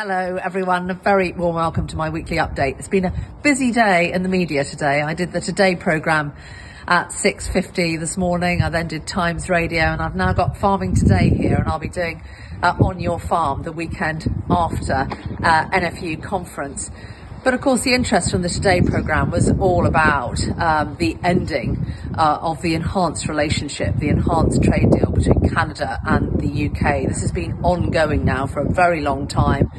Hello, everyone. A very warm welcome to my weekly update. It's been a busy day in the media today. I did the Today programme at 6.50 this morning. I then did Times Radio and I've now got Farming Today here and I'll be doing uh, On Your Farm the weekend after uh, NFU conference. But of course, the interest from the Today programme was all about um, the ending uh, of the enhanced relationship, the enhanced trade deal between Canada and the UK. This has been ongoing now for a very long time.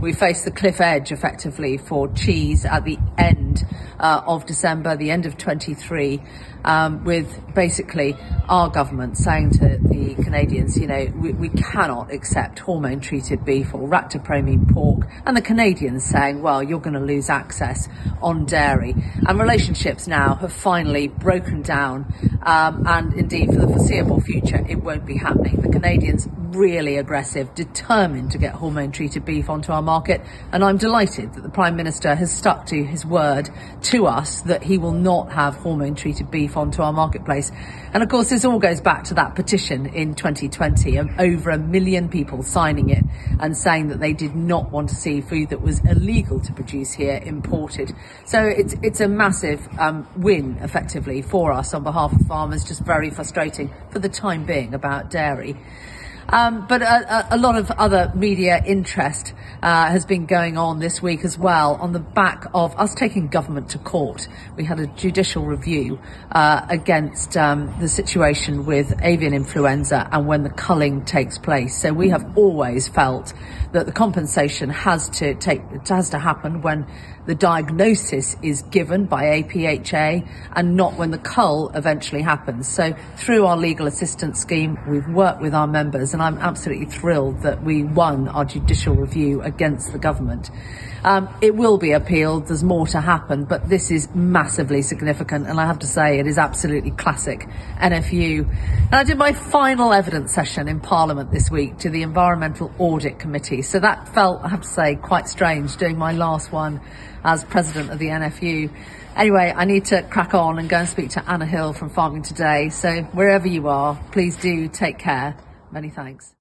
We face the cliff edge effectively for cheese at the end uh, of December, the end of 23, um, with basically our government saying to the Canadians, you know, we, we cannot accept hormone treated beef or ractopamine pork, and the Canadians saying, well, you're going to lose access on dairy. And relationships now have finally broken down, um, and indeed for the foreseeable future, it won't be happening. The Canadians really aggressive, determined to get hormone treated beef onto our market, and I'm delighted that the Prime Minister has stuck to his word to us that he will not have hormone treated beef onto our marketplace. And of course, this all goes back to that petition in 2020 of over a million people signing it and saying that they did not want to see food that was illegal to produce here imported. So it's it's a massive um, win, effectively, for us on behalf of farmers. Just very frustrating for the time being about dairy. Um, but a, a, lot of other media interest uh, has been going on this week as well on the back of us taking government to court. We had a judicial review uh, against um, the situation with avian influenza and when the culling takes place. So we have always felt that the compensation has to take has to happen when the diagnosis is given by APHA and not when the cull eventually happens. So through our legal assistance scheme, we've worked with our members and I'm absolutely thrilled that we won our judicial review against the government. Um, it will be appealed. There's more to happen, but this is massively significant, and I have to say it is absolutely classic NFU. And I did my final evidence session in Parliament this week to the Environmental Audit Committee, so that felt, I have to say, quite strange doing my last one as president of the NFU. Anyway, I need to crack on and go and speak to Anna Hill from Farming Today. So wherever you are, please do take care. Many thanks.